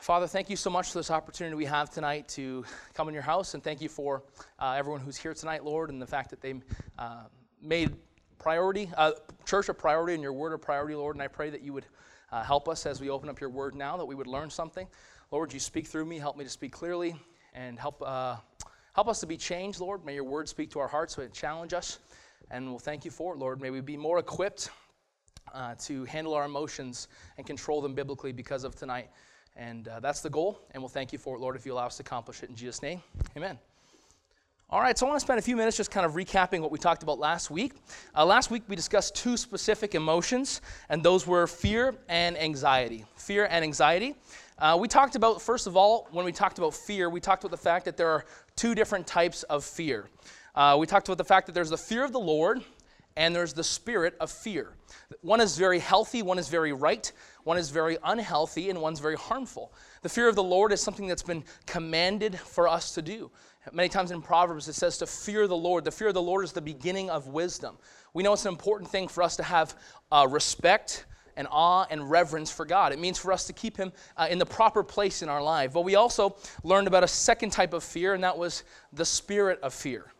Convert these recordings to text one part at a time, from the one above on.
Father, thank you so much for this opportunity we have tonight to come in your house, and thank you for uh, everyone who's here tonight, Lord, and the fact that they uh, made priority, uh, church a priority, and your word a priority, Lord. And I pray that you would uh, help us as we open up your word now, that we would learn something. Lord, you speak through me, help me to speak clearly, and help uh, help us to be changed, Lord. May your word speak to our hearts, so it challenge us, and we'll thank you for it, Lord. May we be more equipped uh, to handle our emotions and control them biblically because of tonight. And uh, that's the goal, and we'll thank you for it, Lord, if you allow us to accomplish it in Jesus' name. Amen. All right, so I want to spend a few minutes just kind of recapping what we talked about last week. Uh, last week we discussed two specific emotions, and those were fear and anxiety. Fear and anxiety. Uh, we talked about, first of all, when we talked about fear, we talked about the fact that there are two different types of fear. Uh, we talked about the fact that there's the fear of the Lord and there's the spirit of fear. One is very healthy, one is very right, one is very unhealthy, and one's very harmful. The fear of the Lord is something that's been commanded for us to do. Many times in Proverbs it says to fear the Lord. The fear of the Lord is the beginning of wisdom. We know it's an important thing for us to have uh, respect and awe and reverence for God. It means for us to keep Him uh, in the proper place in our life. But we also learned about a second type of fear, and that was the spirit of fear.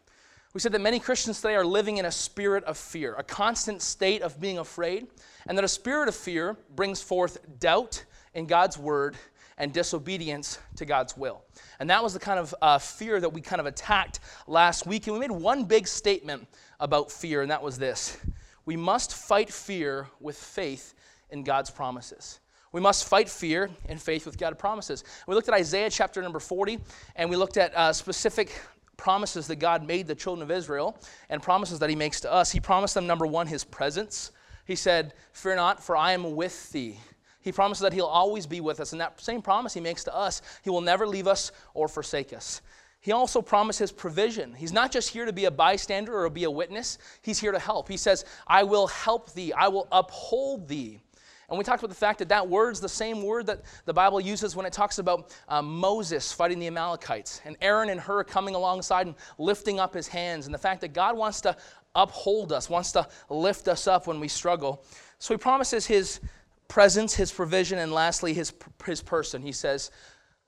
We said that many Christians today are living in a spirit of fear, a constant state of being afraid, and that a spirit of fear brings forth doubt in God's word and disobedience to God's will. And that was the kind of uh, fear that we kind of attacked last week. And we made one big statement about fear, and that was this We must fight fear with faith in God's promises. We must fight fear and faith with God's promises. We looked at Isaiah chapter number 40, and we looked at uh, specific promises that God made the children of Israel and promises that He makes to us. He promised them, number one, His presence. He said, Fear not, for I am with thee. He promises that He'll always be with us. And that same promise He makes to us, He will never leave us or forsake us. He also promises provision. He's not just here to be a bystander or be a witness, He's here to help. He says, I will help thee, I will uphold thee. And we talked about the fact that that word's the same word that the Bible uses when it talks about uh, Moses fighting the Amalekites and Aaron and Hur coming alongside and lifting up his hands, and the fact that God wants to uphold us, wants to lift us up when we struggle. So he promises his presence, his provision, and lastly, his, his person. He says,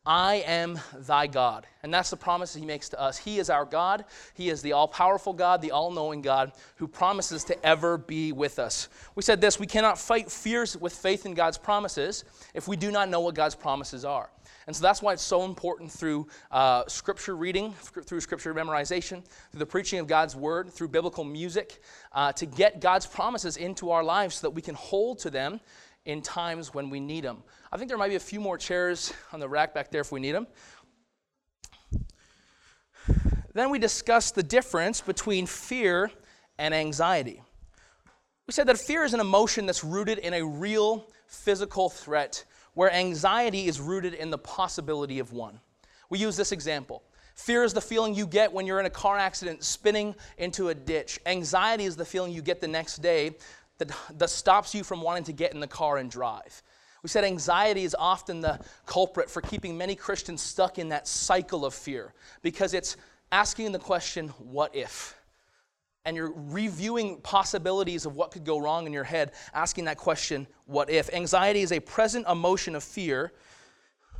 I am thy God. And that's the promise he makes to us. He is our God. He is the all powerful God, the all knowing God, who promises to ever be with us. We said this we cannot fight fears with faith in God's promises if we do not know what God's promises are. And so that's why it's so important through uh, scripture reading, through scripture memorization, through the preaching of God's word, through biblical music, uh, to get God's promises into our lives so that we can hold to them in times when we need them. I think there might be a few more chairs on the rack back there if we need them. Then we discussed the difference between fear and anxiety. We said that fear is an emotion that's rooted in a real physical threat, where anxiety is rooted in the possibility of one. We use this example. Fear is the feeling you get when you're in a car accident spinning into a ditch. Anxiety is the feeling you get the next day that, that stops you from wanting to get in the car and drive. We said anxiety is often the culprit for keeping many Christians stuck in that cycle of fear because it's asking the question, what if? And you're reviewing possibilities of what could go wrong in your head, asking that question, what if? Anxiety is a present emotion of fear.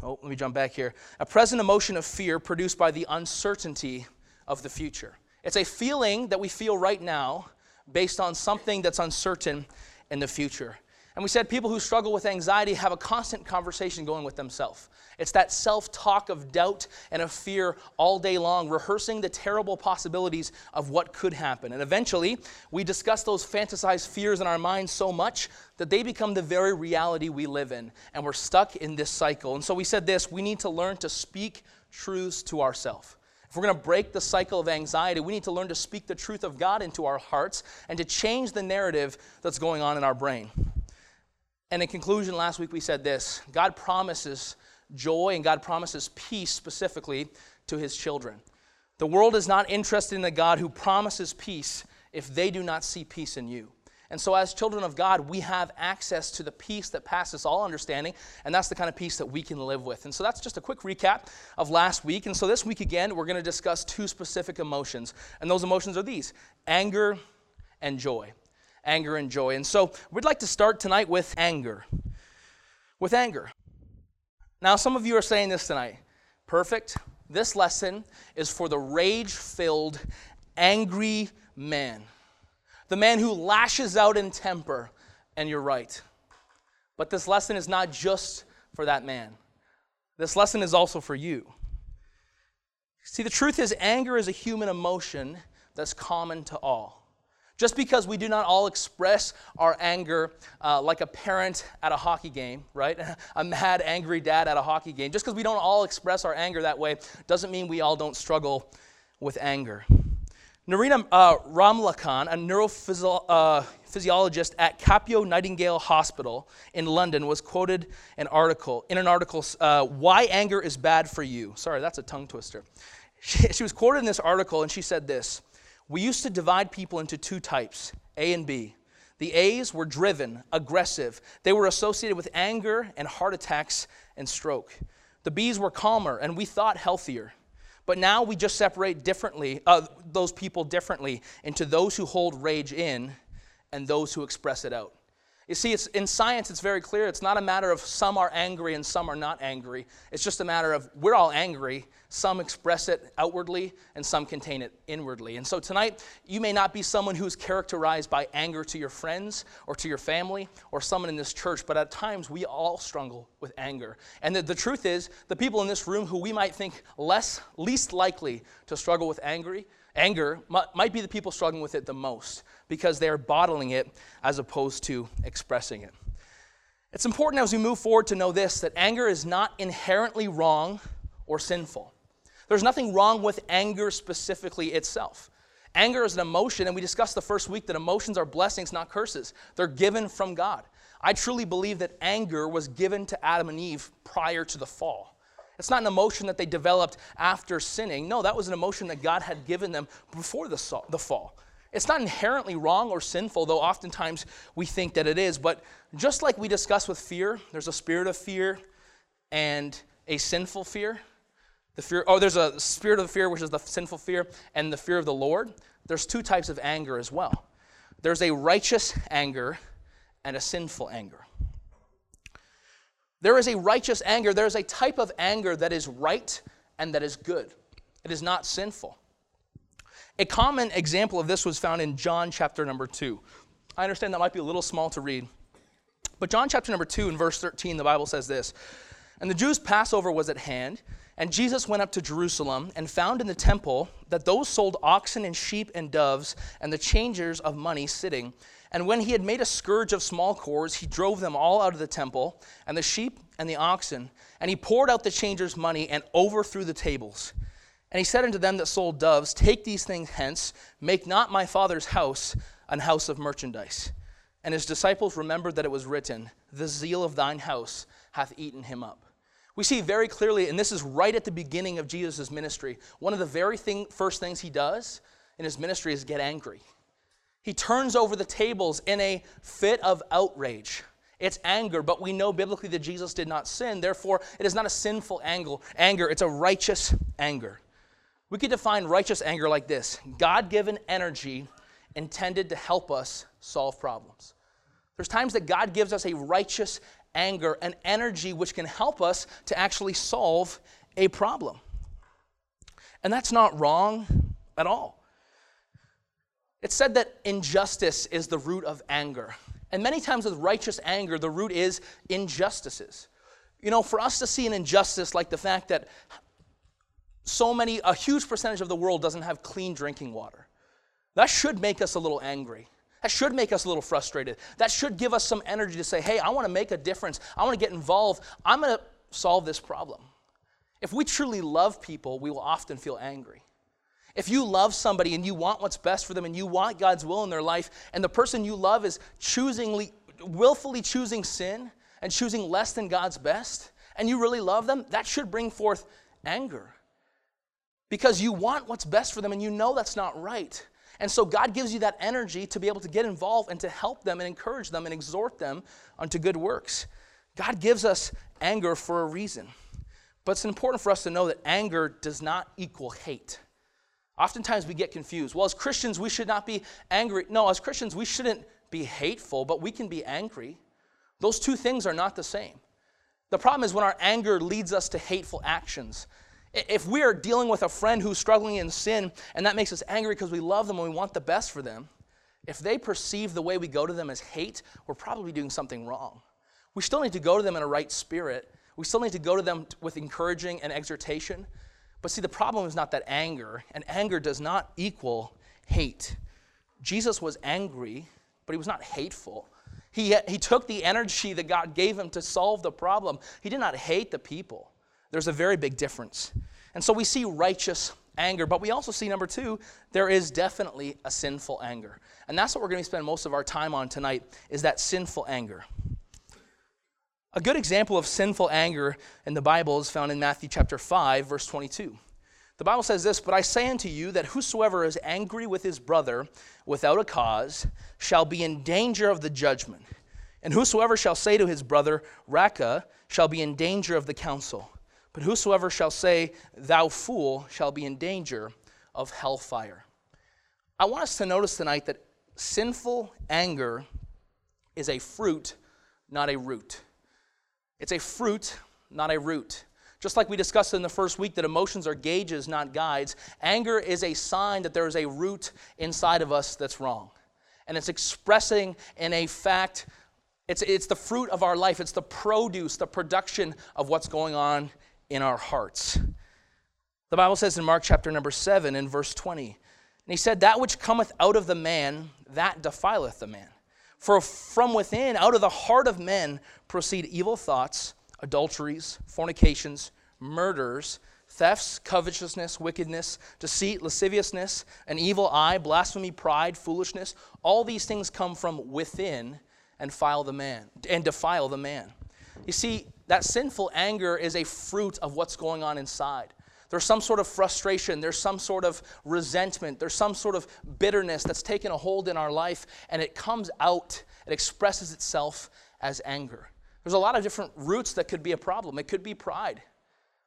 Oh, let me jump back here. A present emotion of fear produced by the uncertainty of the future. It's a feeling that we feel right now based on something that's uncertain in the future. And we said people who struggle with anxiety have a constant conversation going with themselves. It's that self talk of doubt and of fear all day long, rehearsing the terrible possibilities of what could happen. And eventually, we discuss those fantasized fears in our minds so much that they become the very reality we live in. And we're stuck in this cycle. And so we said this we need to learn to speak truths to ourselves. If we're going to break the cycle of anxiety, we need to learn to speak the truth of God into our hearts and to change the narrative that's going on in our brain. And in conclusion, last week we said this God promises joy and God promises peace specifically to his children. The world is not interested in a God who promises peace if they do not see peace in you. And so, as children of God, we have access to the peace that passes all understanding, and that's the kind of peace that we can live with. And so, that's just a quick recap of last week. And so, this week again, we're going to discuss two specific emotions. And those emotions are these anger and joy. Anger and joy. And so, we'd like to start tonight with anger. With anger. Now, some of you are saying this tonight. Perfect. This lesson is for the rage filled, angry man. The man who lashes out in temper. And you're right. But this lesson is not just for that man, this lesson is also for you. See, the truth is, anger is a human emotion that's common to all. Just because we do not all express our anger uh, like a parent at a hockey game, right? a mad, angry dad at a hockey game, just because we don't all express our anger that way doesn't mean we all don't struggle with anger. Nerina uh, Ramlakhan, a neurophysiologist uh, at Capio Nightingale Hospital in London, was quoted an article in an article, uh, "Why Anger is Bad for You." Sorry, that's a tongue twister. She, she was quoted in this article, and she said this: we used to divide people into two types, A and B. The A's were driven, aggressive. They were associated with anger and heart attacks and stroke. The B's were calmer and we thought healthier. But now we just separate differently, uh, those people differently into those who hold rage in and those who express it out. You see, it's, in science, it's very clear. It's not a matter of some are angry and some are not angry. It's just a matter of we're all angry. Some express it outwardly and some contain it inwardly. And so tonight, you may not be someone who's characterized by anger to your friends or to your family or someone in this church, but at times we all struggle with anger. And the, the truth is, the people in this room who we might think less, least likely to struggle with angry, anger might be the people struggling with it the most because they are bottling it as opposed to expressing it. It's important as we move forward to know this that anger is not inherently wrong or sinful. There's nothing wrong with anger specifically itself. Anger is an emotion, and we discussed the first week that emotions are blessings, not curses. They're given from God. I truly believe that anger was given to Adam and Eve prior to the fall. It's not an emotion that they developed after sinning. No, that was an emotion that God had given them before the fall. It's not inherently wrong or sinful, though oftentimes we think that it is. But just like we discussed with fear, there's a spirit of fear and a sinful fear. The fear, oh, there's a spirit of fear, which is the sinful fear, and the fear of the Lord. There's two types of anger as well. There's a righteous anger and a sinful anger. There is a righteous anger. There is a type of anger that is right and that is good. It is not sinful. A common example of this was found in John chapter number 2. I understand that might be a little small to read. But John chapter number 2 in verse 13, the Bible says this And the Jews' Passover was at hand, and Jesus went up to Jerusalem and found in the temple that those sold oxen and sheep and doves and the changers of money sitting. And when he had made a scourge of small cords, he drove them all out of the temple, and the sheep and the oxen. And he poured out the changers' money and overthrew the tables. And he said unto them that sold doves, Take these things hence, make not my father's house an house of merchandise. And his disciples remembered that it was written, The zeal of thine house hath eaten him up. We see very clearly, and this is right at the beginning of Jesus' ministry, one of the very thing, first things he does in his ministry is get angry. He turns over the tables in a fit of outrage. It's anger, but we know biblically that Jesus did not sin. Therefore, it is not a sinful anger, it's a righteous anger. We could define righteous anger like this God given energy intended to help us solve problems. There's times that God gives us a righteous anger, an energy which can help us to actually solve a problem. And that's not wrong at all. It's said that injustice is the root of anger. And many times with righteous anger, the root is injustices. You know, for us to see an injustice like the fact that so many, a huge percentage of the world doesn't have clean drinking water. That should make us a little angry. That should make us a little frustrated. That should give us some energy to say, hey, I want to make a difference. I want to get involved. I'm going to solve this problem. If we truly love people, we will often feel angry. If you love somebody and you want what's best for them and you want God's will in their life, and the person you love is choosingly, willfully choosing sin and choosing less than God's best, and you really love them, that should bring forth anger because you want what's best for them and you know that's not right. And so God gives you that energy to be able to get involved and to help them and encourage them and exhort them unto good works. God gives us anger for a reason. But it's important for us to know that anger does not equal hate. Oftentimes we get confused. Well, as Christians, we should not be angry. No, as Christians, we shouldn't be hateful, but we can be angry. Those two things are not the same. The problem is when our anger leads us to hateful actions. If we are dealing with a friend who's struggling in sin and that makes us angry because we love them and we want the best for them, if they perceive the way we go to them as hate, we're probably doing something wrong. We still need to go to them in a right spirit. We still need to go to them with encouraging and exhortation. But see, the problem is not that anger, and anger does not equal hate. Jesus was angry, but he was not hateful. He, he took the energy that God gave him to solve the problem. He did not hate the people. There's a very big difference. And so we see righteous anger, but we also see, number two, there is definitely a sinful anger. And that's what we're going to spend most of our time on tonight, is that sinful anger. A good example of sinful anger in the Bible is found in Matthew chapter 5, verse 22. The Bible says this, But I say unto you that whosoever is angry with his brother without a cause shall be in danger of the judgment. And whosoever shall say to his brother, Raca, shall be in danger of the council. But whosoever shall say, Thou fool, shall be in danger of hellfire. I want us to notice tonight that sinful anger is a fruit, not a root. It's a fruit, not a root. Just like we discussed in the first week that emotions are gauges, not guides, anger is a sign that there is a root inside of us that's wrong. And it's expressing in a fact, it's, it's the fruit of our life, it's the produce, the production of what's going on in our hearts. The Bible says in Mark chapter number 7 in verse 20, and he said, That which cometh out of the man, that defileth the man. For from within, out of the heart of men, proceed evil thoughts adulteries, fornications, murders, thefts, covetousness, wickedness, deceit, lasciviousness, an evil eye, blasphemy, pride, foolishness. All these things come from within and file the man and defile the man. You see, that sinful anger is a fruit of what's going on inside. There's some sort of frustration, there's some sort of resentment, there's some sort of bitterness that's taken a hold in our life, and it comes out, it expresses itself as anger. There's a lot of different roots that could be a problem. It could be pride.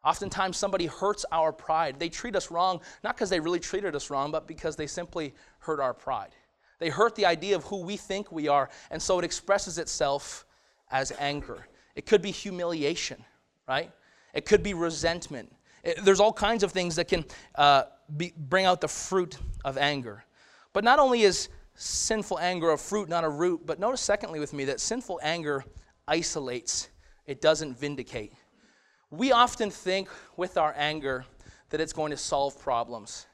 Oftentimes, somebody hurts our pride. They treat us wrong, not because they really treated us wrong, but because they simply hurt our pride. They hurt the idea of who we think we are, and so it expresses itself as anger. It could be humiliation, right? It could be resentment. It, there's all kinds of things that can uh, be, bring out the fruit of anger. But not only is sinful anger a fruit, not a root, but notice, secondly, with me, that sinful anger isolates, it doesn't vindicate. We often think with our anger that it's going to solve problems.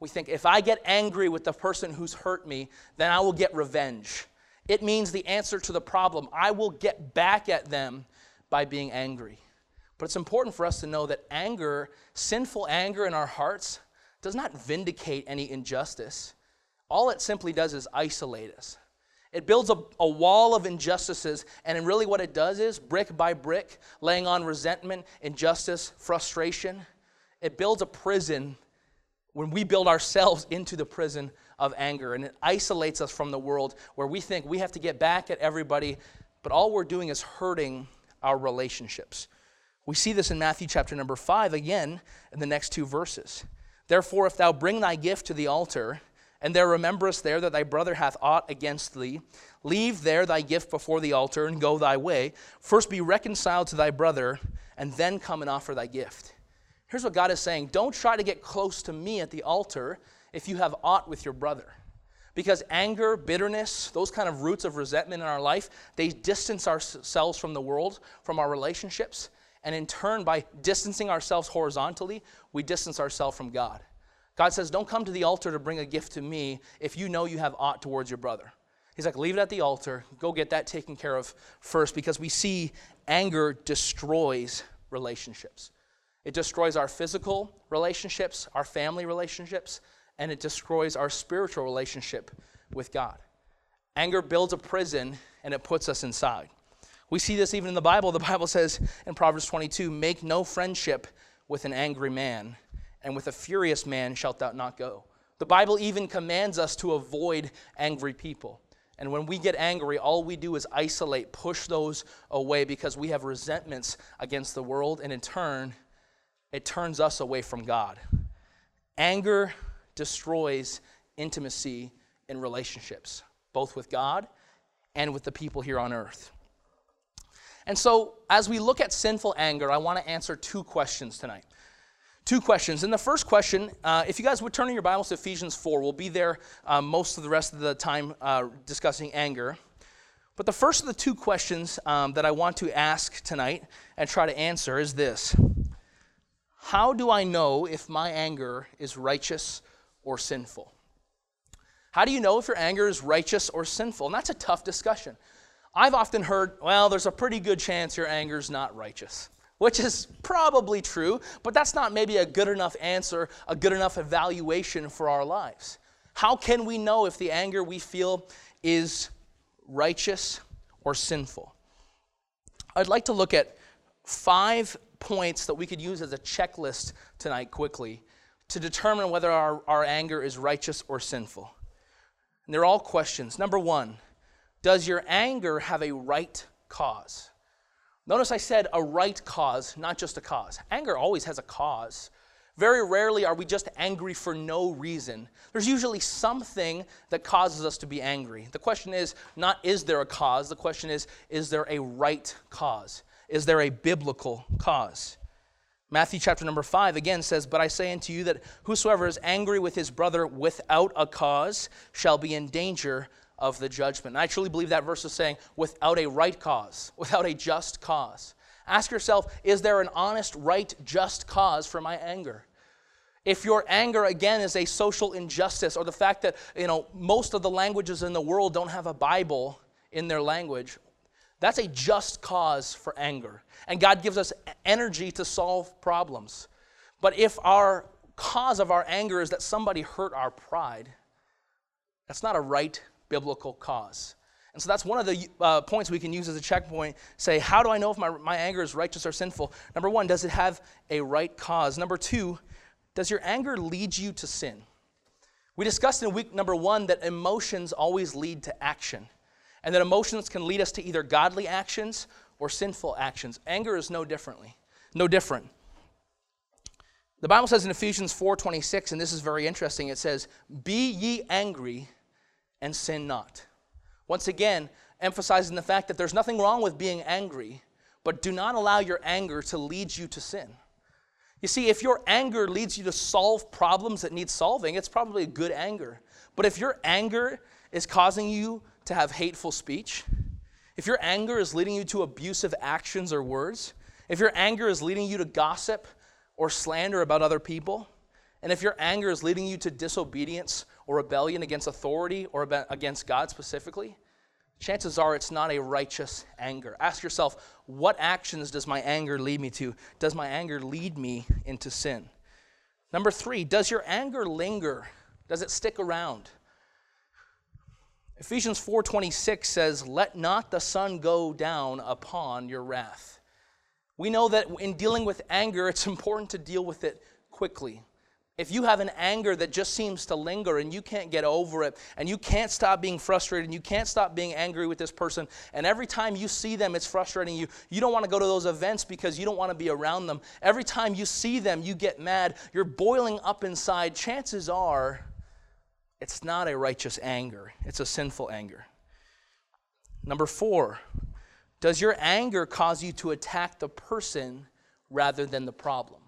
We think if I get angry with the person who's hurt me, then I will get revenge. It means the answer to the problem. I will get back at them by being angry. But it's important for us to know that anger, sinful anger in our hearts, does not vindicate any injustice. All it simply does is isolate us. It builds a, a wall of injustices, and really what it does is, brick by brick, laying on resentment, injustice, frustration, it builds a prison when we build ourselves into the prison of anger, and it isolates us from the world where we think we have to get back at everybody, but all we're doing is hurting our relationships. We see this in Matthew chapter number 5 again in the next two verses. Therefore, if thou bring thy gift to the altar, and there rememberest there that thy brother hath aught against thee, leave there thy gift before the altar and go thy way. First be reconciled to thy brother, and then come and offer thy gift. Here's what God is saying Don't try to get close to me at the altar if you have aught with your brother. Because anger, bitterness, those kind of roots of resentment in our life, they distance ourselves from the world, from our relationships. And in turn, by distancing ourselves horizontally, we distance ourselves from God. God says, Don't come to the altar to bring a gift to me if you know you have aught towards your brother. He's like, Leave it at the altar. Go get that taken care of first because we see anger destroys relationships. It destroys our physical relationships, our family relationships, and it destroys our spiritual relationship with God. Anger builds a prison and it puts us inside. We see this even in the Bible. The Bible says in Proverbs 22 Make no friendship with an angry man and with a furious man shalt thou not go. The Bible even commands us to avoid angry people. And when we get angry, all we do is isolate, push those away because we have resentments against the world, and in turn, it turns us away from God. Anger destroys intimacy in relationships, both with God and with the people here on earth. And so, as we look at sinful anger, I want to answer two questions tonight. Two questions. And the first question, uh, if you guys would turn in your Bibles to Ephesians 4, we'll be there uh, most of the rest of the time uh, discussing anger. But the first of the two questions um, that I want to ask tonight and try to answer is this How do I know if my anger is righteous or sinful? How do you know if your anger is righteous or sinful? And that's a tough discussion. I've often heard, well, there's a pretty good chance your anger is not righteous, which is probably true, but that's not maybe a good enough answer, a good enough evaluation for our lives. How can we know if the anger we feel is righteous or sinful? I'd like to look at five points that we could use as a checklist tonight quickly to determine whether our, our anger is righteous or sinful. And they're all questions. Number one, does your anger have a right cause? Notice I said a right cause, not just a cause. Anger always has a cause. Very rarely are we just angry for no reason. There's usually something that causes us to be angry. The question is not is there a cause, the question is is there a right cause? Is there a biblical cause? Matthew chapter number 5 again says, But I say unto you that whosoever is angry with his brother without a cause shall be in danger of the judgment. And I truly believe that verse is saying, without a right cause, without a just cause. Ask yourself, is there an honest, right, just cause for my anger? If your anger again is a social injustice or the fact that, you know, most of the languages in the world don't have a Bible in their language, that's a just cause for anger. And God gives us energy to solve problems. But if our cause of our anger is that somebody hurt our pride, that's not a right biblical cause. And so that's one of the uh, points we can use as a checkpoint. Say, how do I know if my, my anger is righteous or sinful? Number one, does it have a right cause? Number two, does your anger lead you to sin? We discussed in week number one that emotions always lead to action, and that emotions can lead us to either godly actions or sinful actions. Anger is no differently, no different. The Bible says in Ephesians 4:26, and this is very interesting. It says, "Be ye angry, and sin not." Once again, emphasizing the fact that there's nothing wrong with being angry, but do not allow your anger to lead you to sin. You see, if your anger leads you to solve problems that need solving, it's probably a good anger. But if your anger is causing you to have hateful speech, if your anger is leading you to abusive actions or words, if your anger is leading you to gossip or slander about other people, and if your anger is leading you to disobedience or rebellion against authority or against God specifically, chances are it's not a righteous anger. Ask yourself, what actions does my anger lead me to? Does my anger lead me into sin? Number three, does your anger linger? Does it stick around? Ephesians 4:26 says, "Let not the sun go down upon your wrath." We know that in dealing with anger, it's important to deal with it quickly. If you have an anger that just seems to linger and you can't get over it and you can't stop being frustrated and you can't stop being angry with this person and every time you see them it's frustrating you you don't want to go to those events because you don't want to be around them. Every time you see them you get mad. You're boiling up inside. Chances are it's not a righteous anger it's a sinful anger number 4 does your anger cause you to attack the person rather than the problem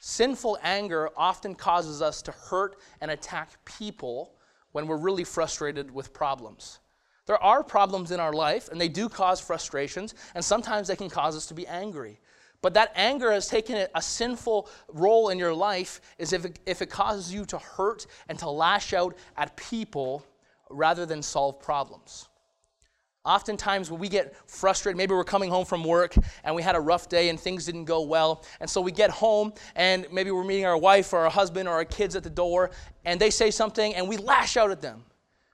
Sinful anger often causes us to hurt and attack people when we're really frustrated with problems. There are problems in our life, and they do cause frustrations, and sometimes they can cause us to be angry. But that anger has taken a sinful role in your life is if it, if it causes you to hurt and to lash out at people rather than solve problems. Oftentimes, when we get frustrated, maybe we're coming home from work and we had a rough day and things didn't go well. And so we get home and maybe we're meeting our wife or our husband or our kids at the door and they say something and we lash out at them.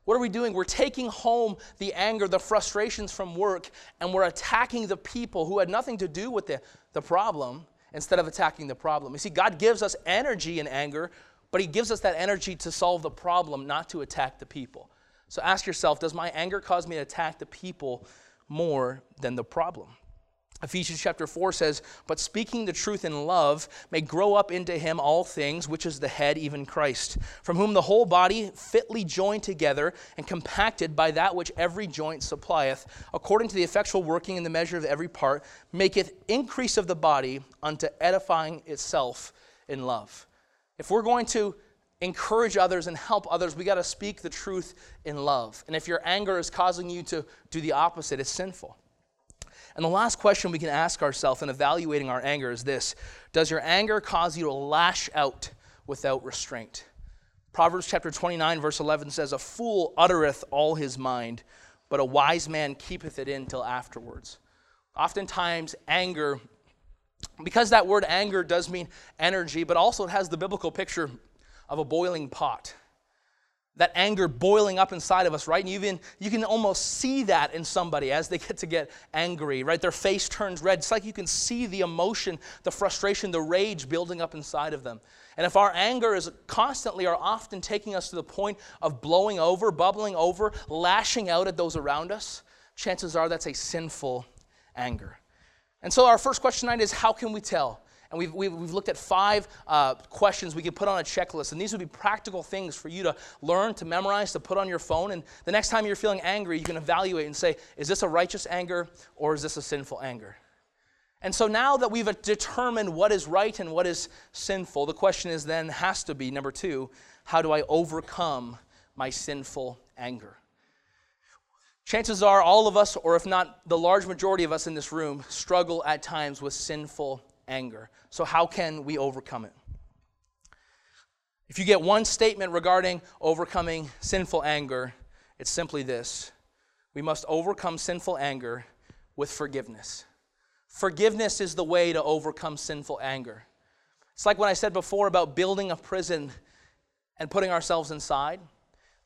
What are we doing? We're taking home the anger, the frustrations from work, and we're attacking the people who had nothing to do with the, the problem instead of attacking the problem. You see, God gives us energy in anger, but He gives us that energy to solve the problem, not to attack the people. So ask yourself Does my anger cause me to attack the people more than the problem? Ephesians chapter 4 says, But speaking the truth in love may grow up into him all things, which is the head, even Christ, from whom the whole body, fitly joined together and compacted by that which every joint supplieth, according to the effectual working in the measure of every part, maketh increase of the body unto edifying itself in love. If we're going to encourage others and help others, we got to speak the truth in love. And if your anger is causing you to do the opposite, it's sinful. And the last question we can ask ourselves in evaluating our anger is this Does your anger cause you to lash out without restraint? Proverbs chapter 29, verse 11 says, A fool uttereth all his mind, but a wise man keepeth it in till afterwards. Oftentimes, anger, because that word anger does mean energy, but also it has the biblical picture of a boiling pot that anger boiling up inside of us, right? And even you can almost see that in somebody as they get to get angry, right? Their face turns red. It's like you can see the emotion, the frustration, the rage building up inside of them. And if our anger is constantly or often taking us to the point of blowing over, bubbling over, lashing out at those around us, chances are that's a sinful anger. And so our first question tonight is how can we tell? And we've, we've, we've looked at five uh, questions we could put on a checklist. And these would be practical things for you to learn, to memorize, to put on your phone. And the next time you're feeling angry, you can evaluate and say, is this a righteous anger or is this a sinful anger? And so now that we've determined what is right and what is sinful, the question is then has to be number two, how do I overcome my sinful anger? Chances are all of us, or if not the large majority of us in this room, struggle at times with sinful anger. So, how can we overcome it? If you get one statement regarding overcoming sinful anger, it's simply this we must overcome sinful anger with forgiveness. Forgiveness is the way to overcome sinful anger. It's like when I said before about building a prison and putting ourselves inside.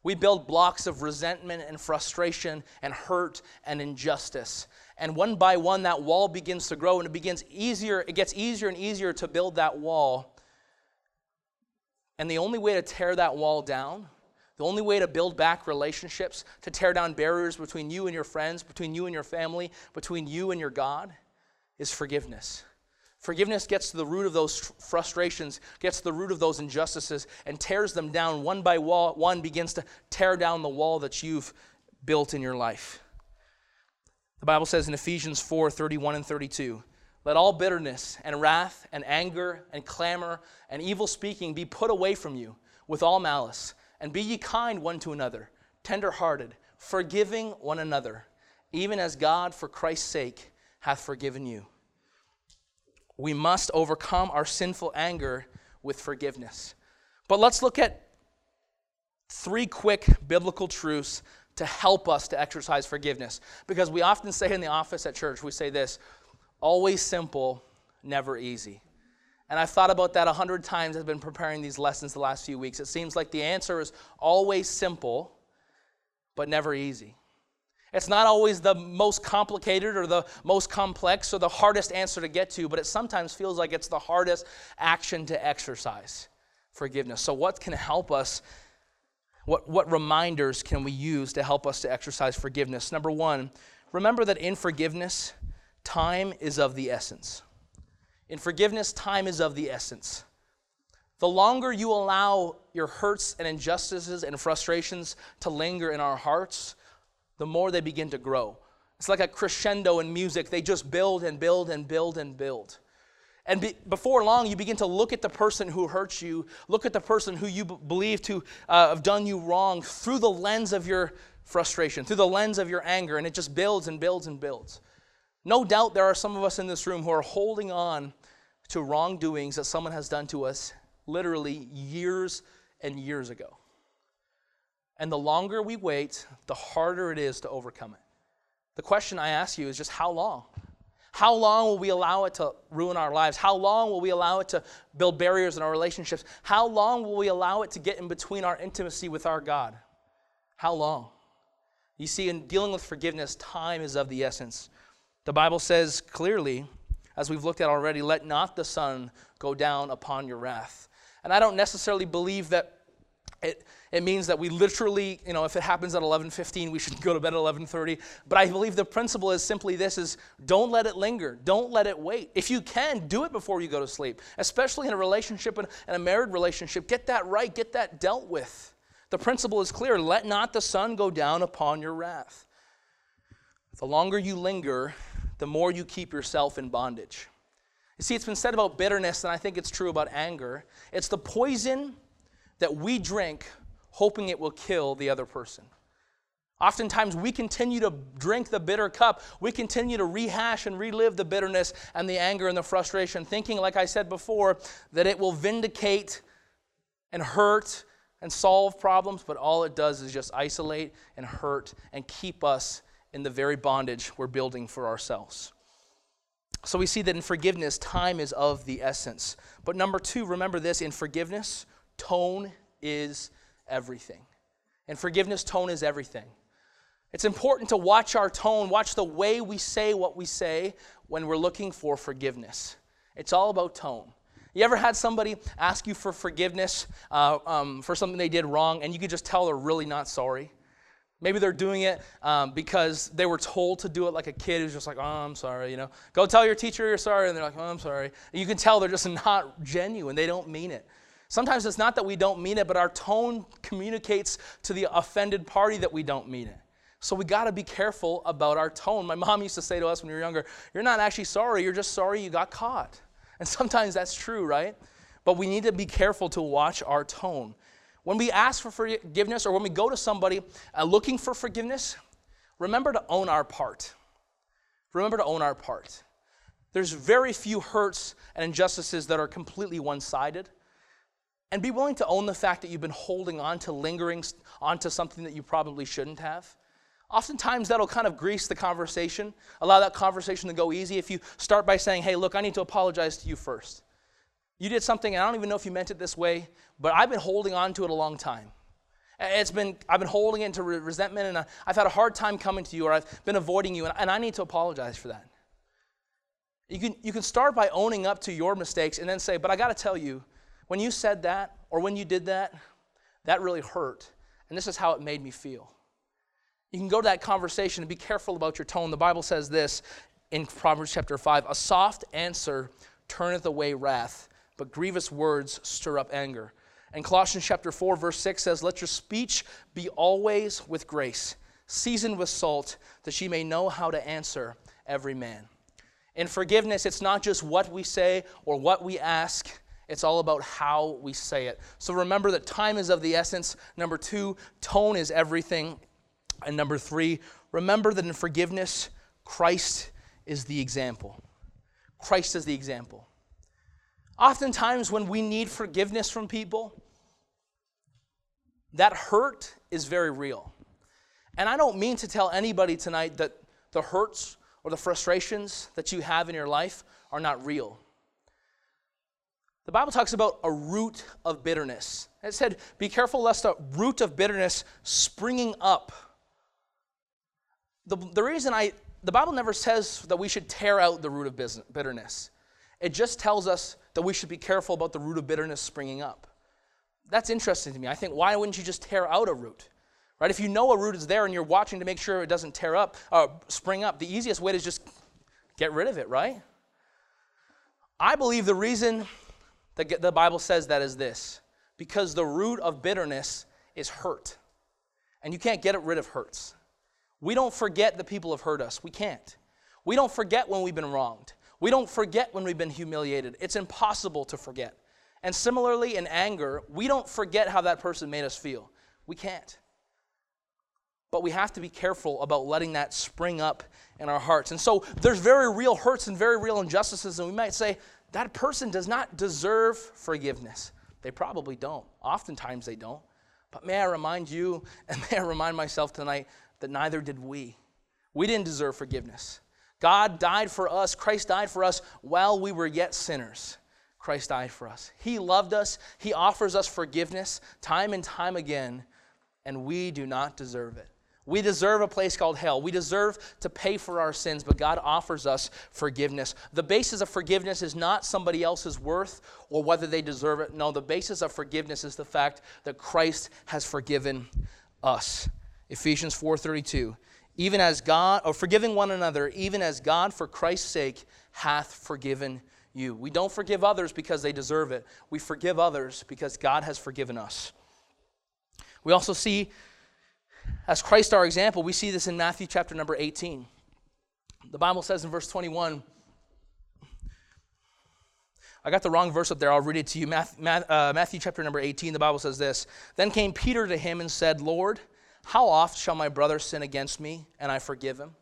We build blocks of resentment and frustration and hurt and injustice. And one by one, that wall begins to grow and it begins easier, it gets easier and easier to build that wall. And the only way to tear that wall down, the only way to build back relationships, to tear down barriers between you and your friends, between you and your family, between you and your God, is forgiveness. Forgiveness gets to the root of those frustrations, gets to the root of those injustices, and tears them down one by one, begins to tear down the wall that you've built in your life. The Bible says in Ephesians 4 31 and 32, let all bitterness and wrath and anger and clamor and evil speaking be put away from you with all malice, and be ye kind one to another, tenderhearted, forgiving one another, even as God for Christ's sake hath forgiven you. We must overcome our sinful anger with forgiveness. But let's look at three quick biblical truths to help us to exercise forgiveness. Because we often say in the office at church, we say this always simple, never easy. And I've thought about that a hundred times as I've been preparing these lessons the last few weeks. It seems like the answer is always simple, but never easy. It's not always the most complicated or the most complex or the hardest answer to get to, but it sometimes feels like it's the hardest action to exercise forgiveness. So, what can help us what, what reminders can we use to help us to exercise forgiveness? Number one, remember that in forgiveness, time is of the essence. In forgiveness, time is of the essence. The longer you allow your hurts and injustices and frustrations to linger in our hearts, the more they begin to grow. It's like a crescendo in music. They just build and build and build and build. And be, before long, you begin to look at the person who hurt you, look at the person who you b- believe to uh, have done you wrong through the lens of your frustration, through the lens of your anger, and it just builds and builds and builds. No doubt there are some of us in this room who are holding on to wrongdoings that someone has done to us literally years and years ago. And the longer we wait, the harder it is to overcome it. The question I ask you is just how long? How long will we allow it to ruin our lives? How long will we allow it to build barriers in our relationships? How long will we allow it to get in between our intimacy with our God? How long? You see, in dealing with forgiveness, time is of the essence. The Bible says clearly, as we've looked at already, let not the sun go down upon your wrath. And I don't necessarily believe that It, it means that we literally, you know, if it happens at 11:15, we should go to bed at 11:30. But I believe the principle is simply this is don't let it linger. Don't let it wait. If you can, do it before you go to sleep. Especially in a relationship and a married relationship, get that right, get that dealt with. The principle is clear, let not the sun go down upon your wrath. The longer you linger, the more you keep yourself in bondage. You see, it's been said about bitterness, and I think it's true about anger. It's the poison that we drink hoping it will kill the other person. Oftentimes, we continue to drink the bitter cup. We continue to rehash and relive the bitterness and the anger and the frustration, thinking, like I said before, that it will vindicate and hurt and solve problems, but all it does is just isolate and hurt and keep us in the very bondage we're building for ourselves. So we see that in forgiveness, time is of the essence. But number two, remember this in forgiveness, tone is everything. And forgiveness, tone is everything. It's important to watch our tone, watch the way we say what we say when we're looking for forgiveness. It's all about tone. You ever had somebody ask you for forgiveness uh, um, for something they did wrong, and you could just tell they're really not sorry? Maybe they're doing it um, because they were told to do it like a kid who's just like, oh, I'm sorry, you know. Go tell your teacher you're sorry, and they're like, oh, I'm sorry. You can tell they're just not genuine. They don't mean it. Sometimes it's not that we don't mean it, but our tone communicates to the offended party that we don't mean it. So we got to be careful about our tone. My mom used to say to us when we were younger, You're not actually sorry, you're just sorry you got caught. And sometimes that's true, right? But we need to be careful to watch our tone. When we ask for forgiveness or when we go to somebody uh, looking for forgiveness, remember to own our part. Remember to own our part. There's very few hurts and injustices that are completely one sided. And be willing to own the fact that you've been holding on to, lingering onto something that you probably shouldn't have. Oftentimes, that'll kind of grease the conversation, allow that conversation to go easy if you start by saying, Hey, look, I need to apologize to you first. You did something, and I don't even know if you meant it this way, but I've been holding on to it a long time. It's been, I've been holding it into resentment, and I've had a hard time coming to you, or I've been avoiding you, and I need to apologize for that. You can, you can start by owning up to your mistakes and then say, But I got to tell you, when you said that, or when you did that, that really hurt, and this is how it made me feel. You can go to that conversation and be careful about your tone. The Bible says this in Proverbs chapter 5 A soft answer turneth away wrath, but grievous words stir up anger. And Colossians chapter 4, verse 6 says, Let your speech be always with grace, seasoned with salt, that ye may know how to answer every man. In forgiveness, it's not just what we say or what we ask, it's all about how we say it. So remember that time is of the essence. Number two, tone is everything. And number three, remember that in forgiveness, Christ is the example. Christ is the example. Oftentimes, when we need forgiveness from people, that hurt is very real. And I don't mean to tell anybody tonight that the hurts or the frustrations that you have in your life are not real. The Bible talks about a root of bitterness. It said, Be careful lest a root of bitterness springing up. The, the reason I, the Bible never says that we should tear out the root of bitterness. It just tells us that we should be careful about the root of bitterness springing up. That's interesting to me. I think, why wouldn't you just tear out a root? Right? If you know a root is there and you're watching to make sure it doesn't tear up, uh, spring up, the easiest way to just get rid of it, right? I believe the reason the, the Bible says that is this because the root of bitterness is hurt. And you can't get rid of hurts. We don't forget the people have hurt us. We can't. We don't forget when we've been wronged. We don't forget when we've been humiliated. It's impossible to forget. And similarly, in anger, we don't forget how that person made us feel. We can't. But we have to be careful about letting that spring up in our hearts. And so there's very real hurts and very real injustices, and we might say, that person does not deserve forgiveness. They probably don't. Oftentimes they don't. But may I remind you, and may I remind myself tonight, that neither did we. We didn't deserve forgiveness. God died for us, Christ died for us while we were yet sinners. Christ died for us. He loved us, He offers us forgiveness time and time again, and we do not deserve it. We deserve a place called hell. We deserve to pay for our sins, but God offers us forgiveness. The basis of forgiveness is not somebody else's worth or whether they deserve it. No, the basis of forgiveness is the fact that Christ has forgiven us. Ephesians 4:32. Even as God or forgiving one another, even as God for Christ's sake hath forgiven you. We don't forgive others because they deserve it. We forgive others because God has forgiven us. We also see as Christ our example, we see this in Matthew chapter number 18. The Bible says in verse 21, I got the wrong verse up there. I'll read it to you. Matthew, uh, Matthew chapter number 18, the Bible says this Then came Peter to him and said, Lord, how oft shall my brother sin against me and I forgive him?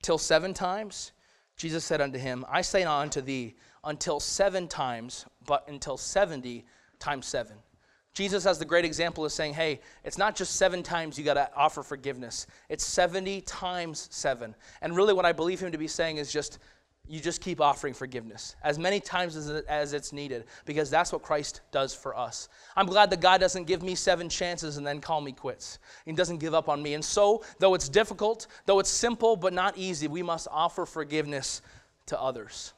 Till seven times? Jesus said unto him, I say not unto thee, until seven times, but until 70 times seven. Jesus, has the great example, of saying, hey, it's not just seven times you got to offer forgiveness, it's 70 times seven. And really, what I believe him to be saying is just, you just keep offering forgiveness as many times as, as it's needed because that's what Christ does for us. I'm glad that God doesn't give me seven chances and then call me quits. He doesn't give up on me. And so, though it's difficult, though it's simple but not easy, we must offer forgiveness to others.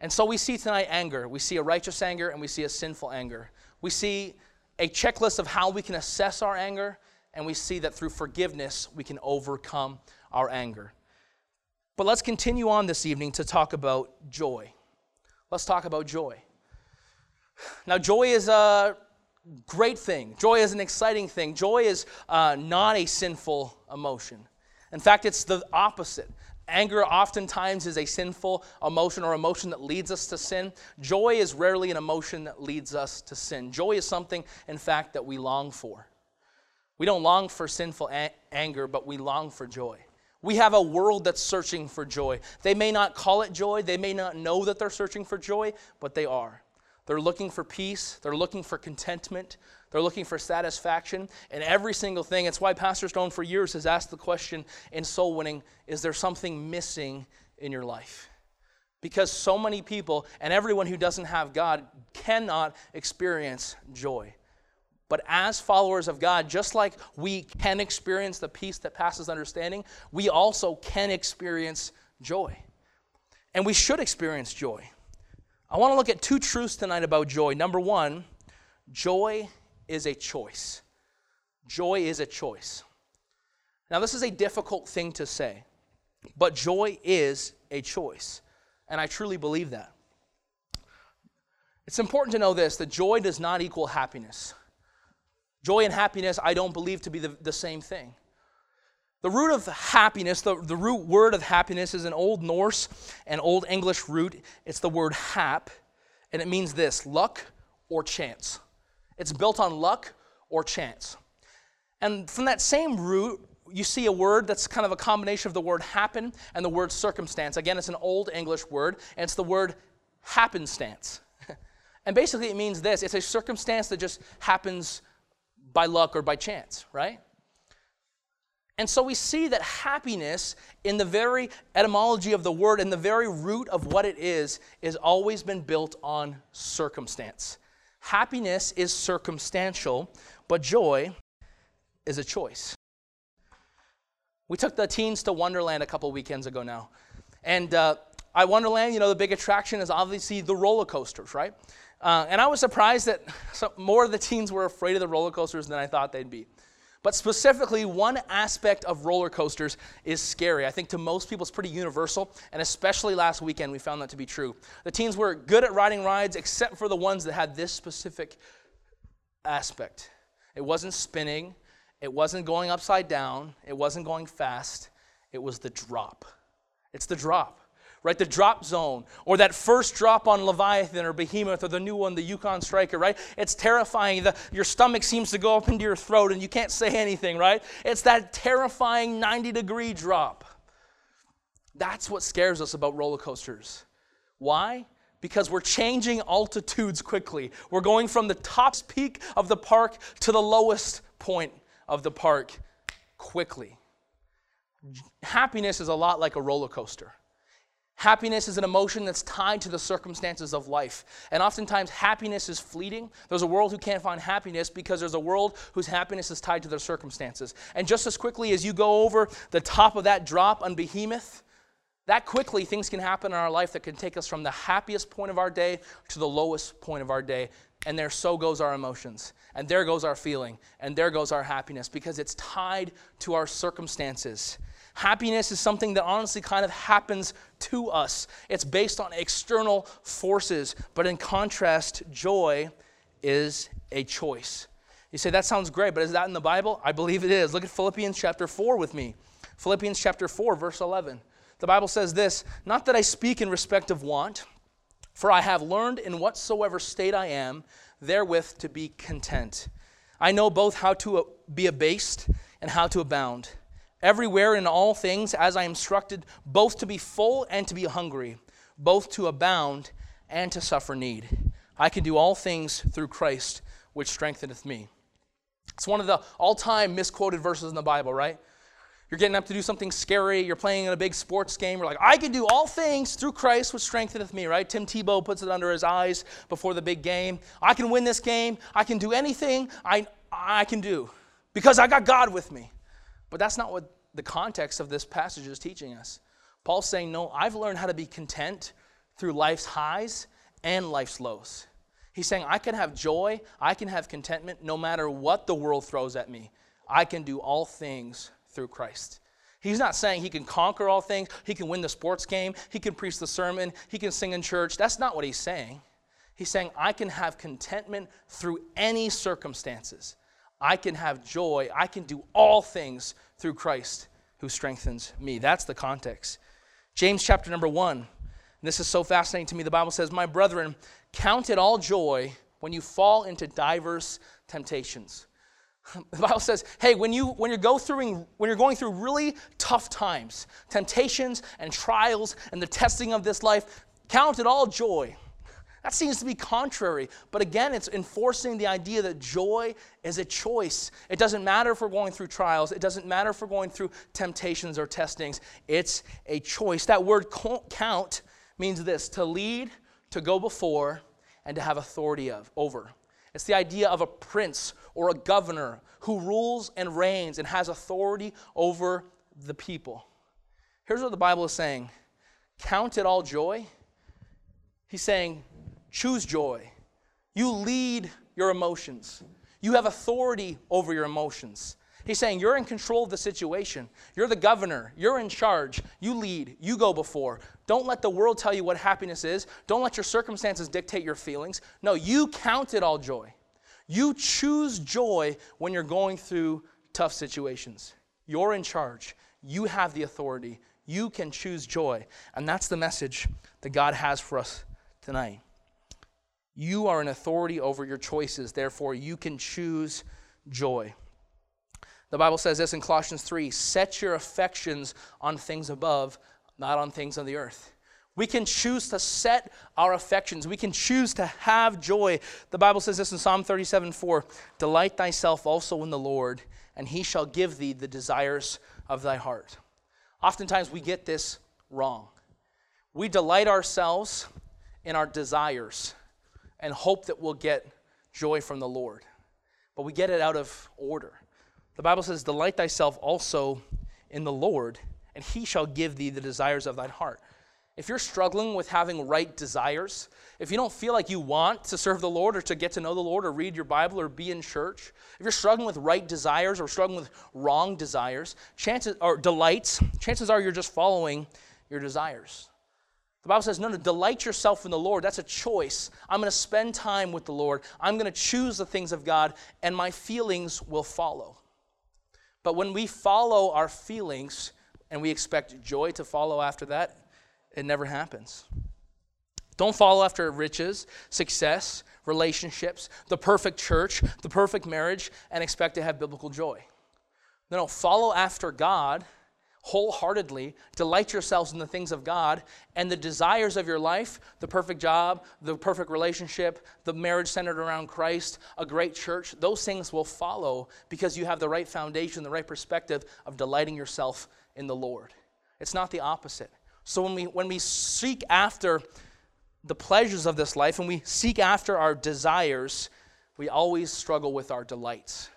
And so we see tonight anger. We see a righteous anger and we see a sinful anger. We see a checklist of how we can assess our anger, and we see that through forgiveness we can overcome our anger. But let's continue on this evening to talk about joy. Let's talk about joy. Now, joy is a great thing, joy is an exciting thing. Joy is uh, not a sinful emotion. In fact, it's the opposite. Anger oftentimes is a sinful emotion or emotion that leads us to sin. Joy is rarely an emotion that leads us to sin. Joy is something, in fact, that we long for. We don't long for sinful a- anger, but we long for joy. We have a world that's searching for joy. They may not call it joy, they may not know that they're searching for joy, but they are. They're looking for peace, they're looking for contentment, they're looking for satisfaction in every single thing. It's why Pastor Stone, for years, has asked the question in soul winning is there something missing in your life? Because so many people and everyone who doesn't have God cannot experience joy. But as followers of God, just like we can experience the peace that passes understanding, we also can experience joy. And we should experience joy. I want to look at two truths tonight about joy. Number one, joy is a choice. Joy is a choice. Now, this is a difficult thing to say, but joy is a choice. And I truly believe that. It's important to know this that joy does not equal happiness. Joy and happiness, I don't believe to be the, the same thing. The root of happiness, the, the root word of happiness is an Old Norse and Old English root. It's the word hap, and it means this luck or chance. It's built on luck or chance. And from that same root, you see a word that's kind of a combination of the word happen and the word circumstance. Again, it's an old English word, and it's the word happenstance. and basically, it means this it's a circumstance that just happens by luck or by chance, right? And so we see that happiness, in the very etymology of the word, in the very root of what it is, has always been built on circumstance. Happiness is circumstantial, but joy is a choice. We took the teens to Wonderland a couple weekends ago now. And uh, at Wonderland, you know, the big attraction is obviously the roller coasters, right? Uh, and I was surprised that some, more of the teens were afraid of the roller coasters than I thought they'd be. But specifically, one aspect of roller coasters is scary. I think to most people it's pretty universal, and especially last weekend we found that to be true. The teens were good at riding rides except for the ones that had this specific aspect. It wasn't spinning, it wasn't going upside down, it wasn't going fast, it was the drop. It's the drop right? The drop zone, or that first drop on Leviathan or Behemoth, or the new one, the Yukon Striker, right? It's terrifying. The, your stomach seems to go up into your throat and you can't say anything, right? It's that terrifying 90 degree drop. That's what scares us about roller coasters. Why? Because we're changing altitudes quickly. We're going from the top peak of the park to the lowest point of the park quickly. Happiness is a lot like a roller coaster. Happiness is an emotion that's tied to the circumstances of life. And oftentimes, happiness is fleeting. There's a world who can't find happiness because there's a world whose happiness is tied to their circumstances. And just as quickly as you go over the top of that drop on Behemoth, that quickly things can happen in our life that can take us from the happiest point of our day to the lowest point of our day. And there so goes our emotions. And there goes our feeling. And there goes our happiness because it's tied to our circumstances. Happiness is something that honestly kind of happens to us. It's based on external forces, but in contrast, joy is a choice. You say, that sounds great, but is that in the Bible? I believe it is. Look at Philippians chapter 4 with me. Philippians chapter 4, verse 11. The Bible says this Not that I speak in respect of want, for I have learned in whatsoever state I am, therewith to be content. I know both how to be abased and how to abound. Everywhere in all things, as I am instructed, both to be full and to be hungry, both to abound and to suffer need. I can do all things through Christ, which strengtheneth me. It's one of the all time misquoted verses in the Bible, right? You're getting up to do something scary. You're playing in a big sports game. You're like, I can do all things through Christ, which strengtheneth me, right? Tim Tebow puts it under his eyes before the big game. I can win this game. I can do anything I, I can do because I got God with me. But that's not what the context of this passage is teaching us. Paul's saying, No, I've learned how to be content through life's highs and life's lows. He's saying, I can have joy, I can have contentment no matter what the world throws at me. I can do all things through Christ. He's not saying he can conquer all things, he can win the sports game, he can preach the sermon, he can sing in church. That's not what he's saying. He's saying, I can have contentment through any circumstances. I can have joy. I can do all things through Christ who strengthens me. That's the context. James chapter number one. this is so fascinating to me. The Bible says, My brethren, count it all joy when you fall into diverse temptations. The Bible says, hey, when you when you're go through when you're going through really tough times, temptations and trials and the testing of this life, count it all joy that seems to be contrary. But again, it's enforcing the idea that joy is a choice. It doesn't matter if we're going through trials, it doesn't matter if we're going through temptations or testings. It's a choice. That word count means this to lead, to go before, and to have authority of, over. It's the idea of a prince or a governor who rules and reigns and has authority over the people. Here's what the Bible is saying Count it all joy. He's saying, Choose joy. You lead your emotions. You have authority over your emotions. He's saying you're in control of the situation. You're the governor. You're in charge. You lead. You go before. Don't let the world tell you what happiness is. Don't let your circumstances dictate your feelings. No, you count it all joy. You choose joy when you're going through tough situations. You're in charge. You have the authority. You can choose joy. And that's the message that God has for us tonight. You are an authority over your choices, therefore, you can choose joy. The Bible says this in Colossians 3 set your affections on things above, not on things on the earth. We can choose to set our affections. We can choose to have joy. The Bible says this in Psalm 37 4 Delight thyself also in the Lord, and he shall give thee the desires of thy heart. Oftentimes we get this wrong. We delight ourselves in our desires and hope that we'll get joy from the Lord. But we get it out of order. The Bible says, Delight thyself also in the Lord, and he shall give thee the desires of thine heart. If you're struggling with having right desires, if you don't feel like you want to serve the Lord or to get to know the Lord or read your Bible or be in church, if you're struggling with right desires or struggling with wrong desires, chances or delights, chances are you're just following your desires. The Bible says, no, no, delight yourself in the Lord. That's a choice. I'm going to spend time with the Lord. I'm going to choose the things of God, and my feelings will follow. But when we follow our feelings and we expect joy to follow after that, it never happens. Don't follow after riches, success, relationships, the perfect church, the perfect marriage, and expect to have biblical joy. No, no, follow after God wholeheartedly, delight yourselves in the things of God, and the desires of your life the perfect job, the perfect relationship, the marriage centered around Christ, a great church those things will follow because you have the right foundation, the right perspective of delighting yourself in the Lord. It's not the opposite. So when we, when we seek after the pleasures of this life and we seek after our desires, we always struggle with our delights.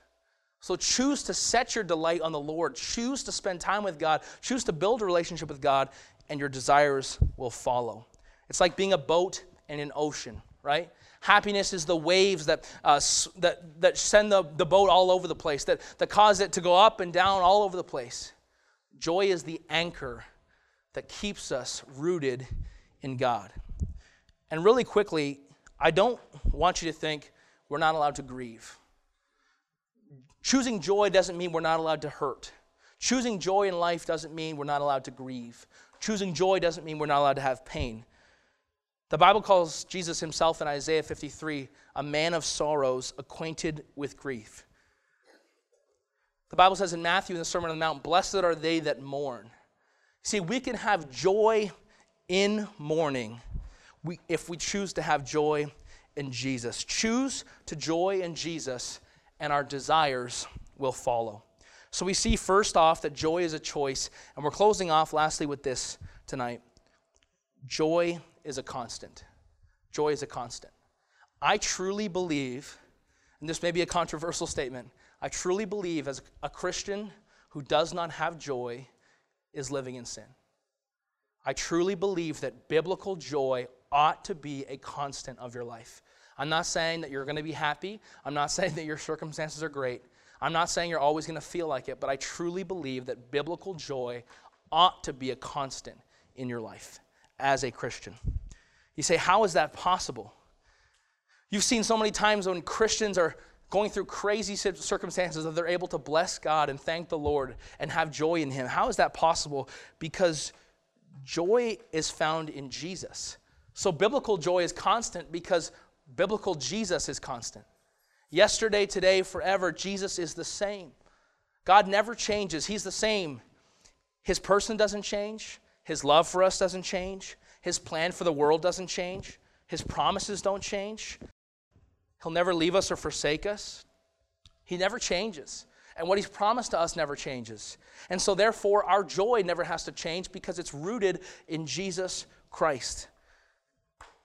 So choose to set your delight on the Lord. Choose to spend time with God. Choose to build a relationship with God, and your desires will follow. It's like being a boat in an ocean, right? Happiness is the waves that, uh, that, that send the, the boat all over the place, that, that cause it to go up and down all over the place. Joy is the anchor that keeps us rooted in God. And really quickly, I don't want you to think we're not allowed to grieve. Choosing joy doesn't mean we're not allowed to hurt. Choosing joy in life doesn't mean we're not allowed to grieve. Choosing joy doesn't mean we're not allowed to have pain. The Bible calls Jesus himself in Isaiah 53 a man of sorrows, acquainted with grief. The Bible says in Matthew in the Sermon on the Mount, Blessed are they that mourn. See, we can have joy in mourning if we choose to have joy in Jesus. Choose to joy in Jesus, and our desires will follow. So we see first off that joy is a choice, and we're closing off lastly with this tonight. Joy is a constant. Joy is a constant. I truly believe, and this may be a controversial statement, I truly believe as a Christian who does not have joy is living in sin. I truly believe that biblical joy ought to be a constant of your life. I'm not saying that you're going to be happy. I'm not saying that your circumstances are great. I'm not saying you're always going to feel like it, but I truly believe that biblical joy ought to be a constant in your life as a Christian. You say, How is that possible? You've seen so many times when Christians are going through crazy circumstances that they're able to bless God and thank the Lord and have joy in Him. How is that possible? Because joy is found in Jesus. So biblical joy is constant because biblical Jesus is constant. Yesterday, today, forever, Jesus is the same. God never changes, He's the same. His person doesn't change, His love for us doesn't change, His plan for the world doesn't change, His promises don't change. He'll never leave us or forsake us. He never changes. And what He's promised to us never changes. And so, therefore, our joy never has to change because it's rooted in Jesus Christ.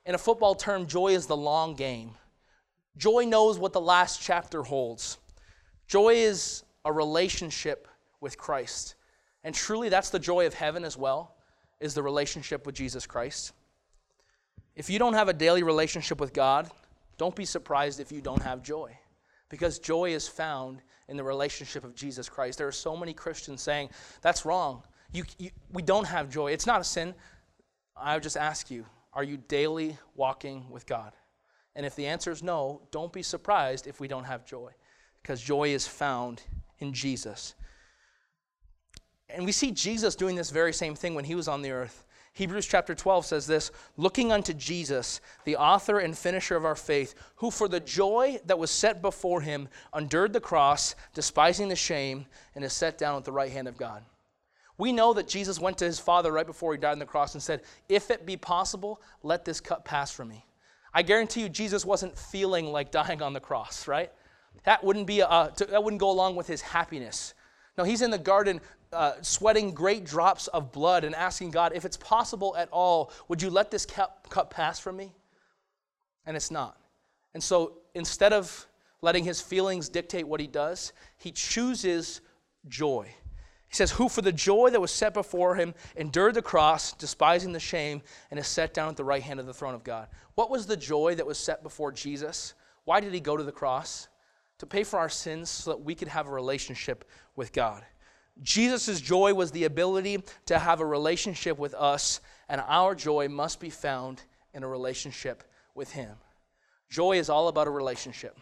In a football term, joy is the long game. Joy knows what the last chapter holds. Joy is a relationship with Christ. And truly, that's the joy of heaven as well, is the relationship with Jesus Christ. If you don't have a daily relationship with God, don't be surprised if you don't have joy. Because joy is found in the relationship of Jesus Christ. There are so many Christians saying, that's wrong. You, you, we don't have joy. It's not a sin. I would just ask you, are you daily walking with God? And if the answer is no, don't be surprised if we don't have joy, because joy is found in Jesus. And we see Jesus doing this very same thing when he was on the earth. Hebrews chapter 12 says this looking unto Jesus, the author and finisher of our faith, who for the joy that was set before him endured the cross, despising the shame, and is set down at the right hand of God. We know that Jesus went to his Father right before he died on the cross and said, If it be possible, let this cup pass from me. I guarantee you, Jesus wasn't feeling like dying on the cross, right? That wouldn't, be a, that wouldn't go along with his happiness. No, he's in the garden uh, sweating great drops of blood and asking God, if it's possible at all, would you let this cup, cup pass from me? And it's not. And so instead of letting his feelings dictate what he does, he chooses joy. He says, Who for the joy that was set before him endured the cross, despising the shame, and is set down at the right hand of the throne of God. What was the joy that was set before Jesus? Why did he go to the cross? To pay for our sins so that we could have a relationship with God. Jesus' joy was the ability to have a relationship with us, and our joy must be found in a relationship with him. Joy is all about a relationship.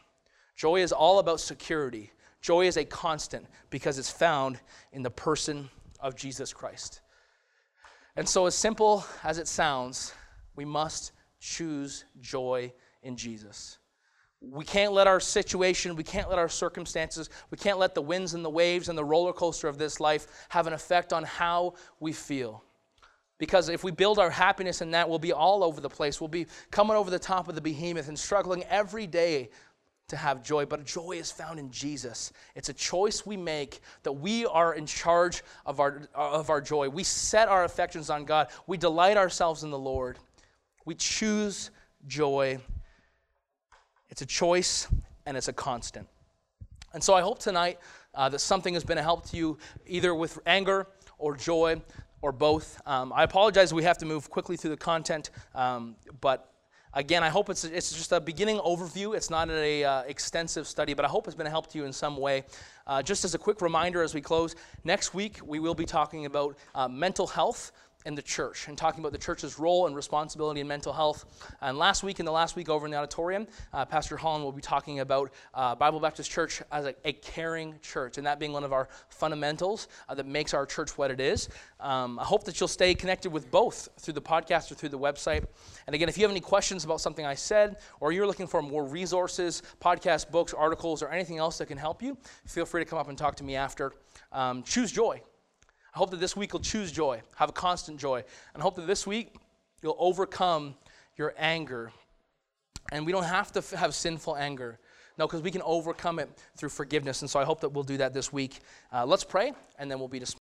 Joy is all about security. Joy is a constant because it's found in the person of Jesus Christ. And so, as simple as it sounds, we must choose joy in Jesus. We can't let our situation, we can't let our circumstances, we can't let the winds and the waves and the roller coaster of this life have an effect on how we feel. Because if we build our happiness in that, we'll be all over the place. We'll be coming over the top of the behemoth and struggling every day to have joy, but joy is found in Jesus. It's a choice we make that we are in charge of our, of our joy. We set our affections on God, we delight ourselves in the Lord. We choose joy. It's a choice and it's a constant. And so I hope tonight uh, that something has been a help to you, either with anger or joy or both. Um, I apologize, we have to move quickly through the content, um, but again, I hope it's, it's just a beginning overview. It's not an uh, extensive study, but I hope it's been a help to you in some way. Uh, just as a quick reminder as we close, next week we will be talking about uh, mental health in the church and talking about the church's role and responsibility in mental health. And last week, in the last week over in the auditorium, uh, Pastor Holland will be talking about uh, Bible Baptist Church as a, a, caring church, and that being one of our fundamentals uh, that makes our church what it is. Um, I hope that you'll stay connected with both through the podcast or through the website. And again, if you have any questions about something I said, or you're looking for more resources, podcast, books, articles, or anything else that can help you, feel free to come up and talk to me after. Um, choose joy. I hope that this week you'll choose joy, have a constant joy. And I hope that this week you'll overcome your anger. And we don't have to f- have sinful anger. No, because we can overcome it through forgiveness. And so I hope that we'll do that this week. Uh, let's pray, and then we'll be dismissed.